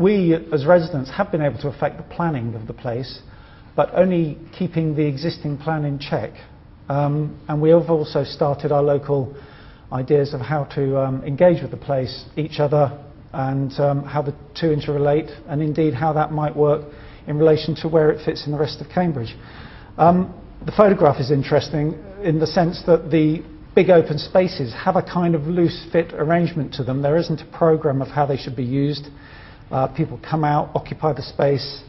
we as residents have been able to affect the planning of the place, but only keeping the existing plan in check. Um, and we have also started our local ideas of how to um, engage with the place, each other, and um, how the two interrelate, and indeed how that might work in relation to where it fits in the rest of Cambridge. Um, the photograph is interesting in the sense that the big open spaces have a kind of loose fit arrangement to them. There isn't a program of how they should be used. Uh, people come out, occupy the space.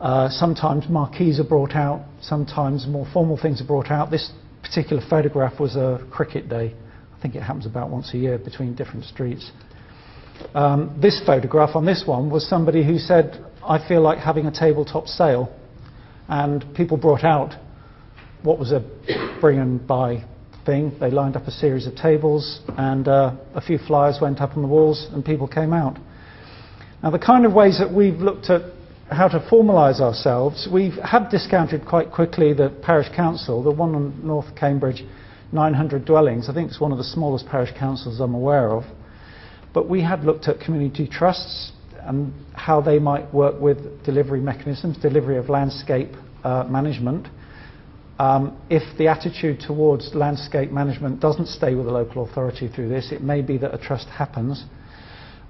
Uh, sometimes marquees are brought out, sometimes more formal things are brought out. This particular photograph was a cricket day. I think it happens about once a year between different streets. Um, this photograph on this one was somebody who said, I feel like having a tabletop sale. And people brought out what was a bring and buy thing. They lined up a series of tables and uh, a few flyers went up on the walls and people came out. Now, the kind of ways that we've looked at how to formalise ourselves, we have discounted quite quickly the parish council, the one on North Cambridge, 900 dwellings. I think it's one of the smallest parish councils I'm aware of. But we had looked at community trusts and how they might work with delivery mechanisms, delivery of landscape uh, management. Um, if the attitude towards landscape management doesn't stay with the local authority through this, it may be that a trust happens.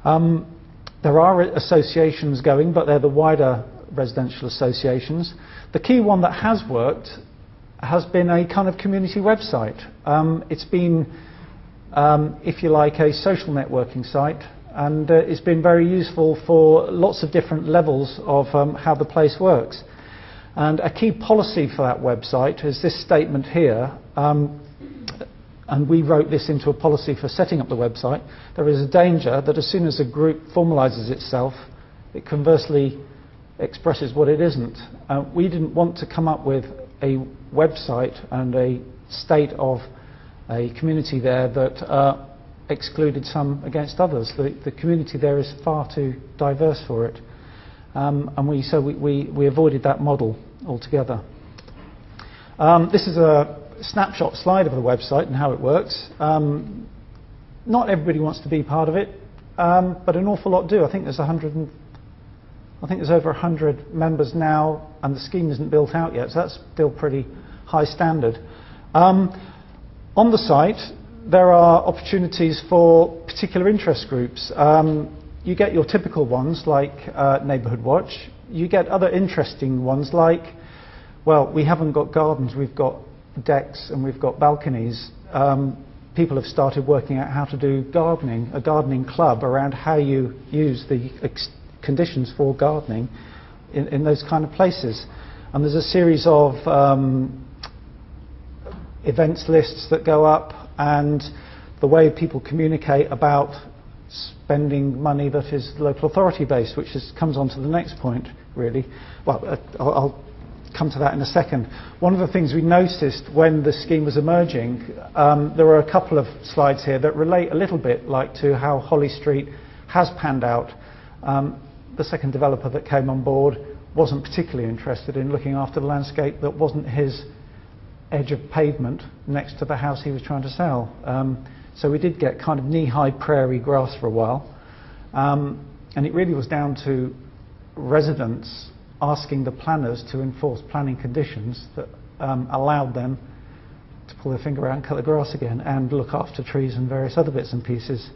Um, there are associations going, but they're the wider residential associations. The key one that has worked has been a kind of community website. Um, it's been um, if you like, a social networking site. And uh, it's been very useful for lots of different levels of um, how the place works. And a key policy for that website is this statement here. Um, and we wrote this into a policy for setting up the website. There is a danger that as soon as a group formalizes itself, it conversely expresses what it isn't. Uh, we didn't want to come up with a website and a state of a community there that uh, excluded some against others. The, the, community there is far too diverse for it. Um, and we, so we, we, we, avoided that model altogether. Um, this is a snapshot slide of the website and how it works. Um, not everybody wants to be part of it, um, but an awful lot do. I think there's 100 and, I think there's over 100 members now, and the scheme isn't built out yet, so that's still pretty high standard. Um, on the site, there are opportunities for particular interest groups. Um, you get your typical ones like uh, Neighbourhood Watch. You get other interesting ones like, well, we haven't got gardens, we've got decks and we've got balconies. Um, people have started working out how to do gardening, a gardening club around how you use the conditions for gardening in, in, those kind of places. And there's a series of um, events lists that go up and the way people communicate about spending money that is local authority based, which is, comes on to the next point, really. Well, uh, I'll, I'll, come to that in a second. One of the things we noticed when the scheme was emerging, um, there are a couple of slides here that relate a little bit like to how Holly Street has panned out. Um, the second developer that came on board wasn't particularly interested in looking after the landscape that wasn't his edge of pavement next to the house he was trying to sell. Um, so we did get kind of knee-high prairie grass for a while. Um, and it really was down to residents asking the planners to enforce planning conditions that um, allowed them to pull their finger out and cut the grass again and look after trees and various other bits and pieces.